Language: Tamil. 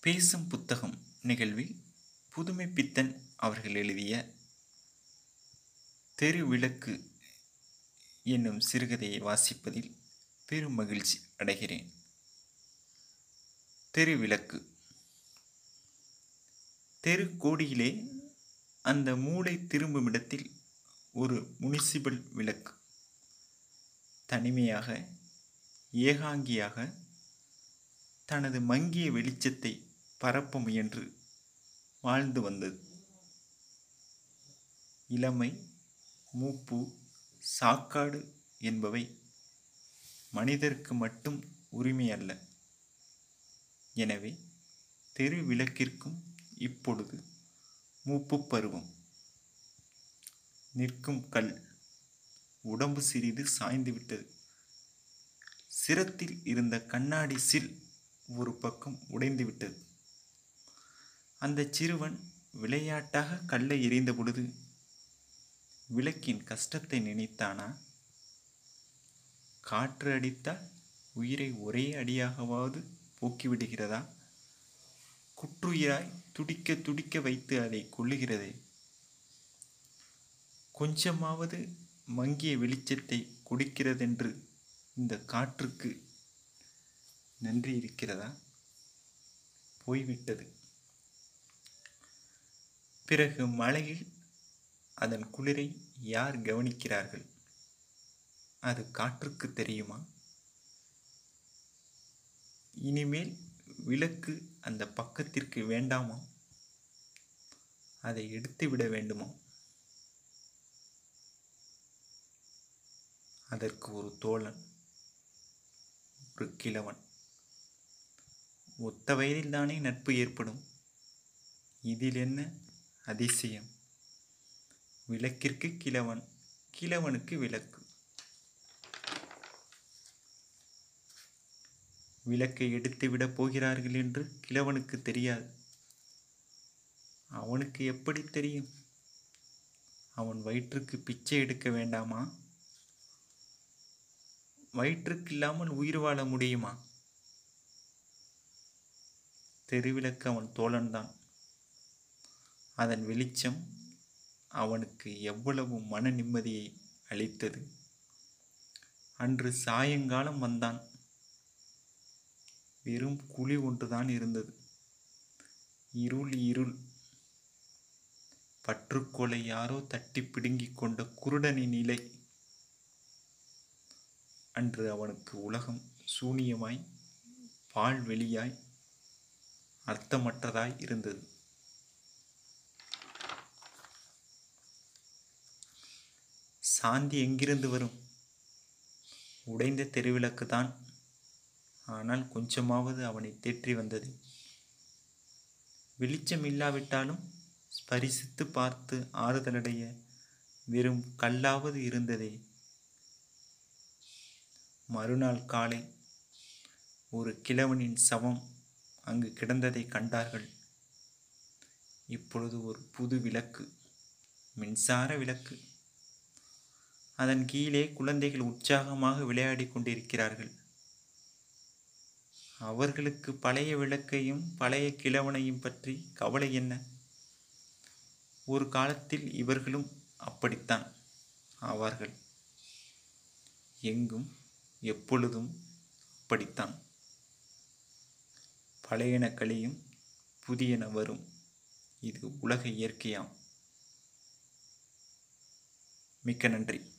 பேசும் புத்தகம் நிகழ்வில் புதுமை பித்தன் அவர்கள் எழுதிய தெருவிளக்கு என்னும் சிறுகதையை வாசிப்பதில் பெரும் மகிழ்ச்சி அடைகிறேன். தெருவிளக்கு தெரு கோடியிலே அந்த மூளை திரும்பும் இடத்தில் ஒரு முனிசிபல் விளக்கு. தனிமையாக ஏகாங்கியாக தனது மங்கிய வெளிச்சத்தை பரப்ப முயன்று வாழ்ந்து வந்தது. இளமை மூப்பு சாக்காடு என்பவை மனிதருக்கு மட்டும் உரிமை அல்ல. எனவே தெரு விளக்கிற்கும் இப்பொழுது மூப்பு பருவம். நிற்கும் கல் உடம்பு சிறிது சாய்ந்து விட்டது. சிரத்தில் இருந்த கண்ணாடி சில் ஒரு பக்கம் உடைந்து விட்டது. அந்த சிறுவன் விளையாட்டாக கல்லை எறிந்த பொழுது விளக்கின் கஷ்டத்தை நினைத்தானா? காற்று அடித்தால் உயிரை ஒரே அடியாகவாவது போக்கிவிடுகிறதா? குற்றுயிராய் துடிக்க துடிக்க வைத்து அதை கொள்ளுகிறதே கொஞ்சமாவது மங்கிய வெளிச்சத்தை கொடுக்கிறதென்று இந்த காற்றுக்கு நன்றி இருக்கிறதா? போய்விட்டது. பிறகு மழையில் அதன் குளிரை யார் கவனிக்கிறார்கள்? அது காற்றுக்கு தெரியுமா? இனிமேல் விளக்கு அந்த பக்கத்திற்கு வேண்டாமா? அதை எடுத்து விட வேண்டுமா? அதற்கு ஒரு தோழன் ஒரு கிழவன். ஒத்த வயதில்தானே நட்பு ஏற்படும்? இதில் என்ன அதிசயம். விளக்கிற்கு கிழவன் கிழவனுக்கு விளக்கு. விளக்கை எடுத்து விட போகிறார்கள் என்று கிழவனுக்கு தெரியாது. அவனுக்கு எப்படி தெரியும்? அவன் வயிற்றுக்கு பிச்சை எடுக்க வேண்டாமா? வயிற்றுக்கு இல்லாமல் உயிர் வாழ முடியுமா? தெருவிளக்கு அவன் தோழன்தான். அதன் வெளிச்சம் அவனுக்கு எவ்வளவு மன நிம்மதியை அளித்தது. அன்று சாயங்காலம் வந்தான். வெறும் குழி ஒன்றுதான் இருந்தது. இருள் இருள். பற்றுக்கோலை யாரோ தட்டி பிடுங்கிக் கொண்ட குருடனின் நிலை அன்று அவனுக்கு உலகம் சூனியமாய் பால் வெளியாய் அர்த்தமற்றதாய் இருந்தது. சாந்தி எங்கிருந்து வரும்? உடைந்த தெருவிளக்கு தான் ஆனால் கொஞ்சமாவது அவனை தேற்றி வந்தது. வெளிச்சம் இல்லாவிட்டாலும் ஸ்பரிசித்து பார்த்து ஆறுதலடைய வெறும் கல்லாவது இருந்ததே. மறுநாள் காலை ஒரு கிழவனின் சவம் அங்கு கிடந்ததை கண்டார்கள். இப்பொழுது ஒரு புது விளக்கு மின்சார விளக்கு. அதன் கீழே குழந்தைகள் உற்சாகமாக விளையாடி கொண்டிருக்கிறார்கள். அவர்களுக்கு பழைய விளக்கையும் பழைய கிழவனையும் பற்றி கவலை என்ன? ஒரு காலத்தில் இவர்களும் அப்படித்தான் ஆவார்கள். எங்கும் எப்பொழுதும் அப்படித்தான். பழையன கழியும் புதியன வரும். இது உலக இயற்கையாம். மிக்க நன்றி.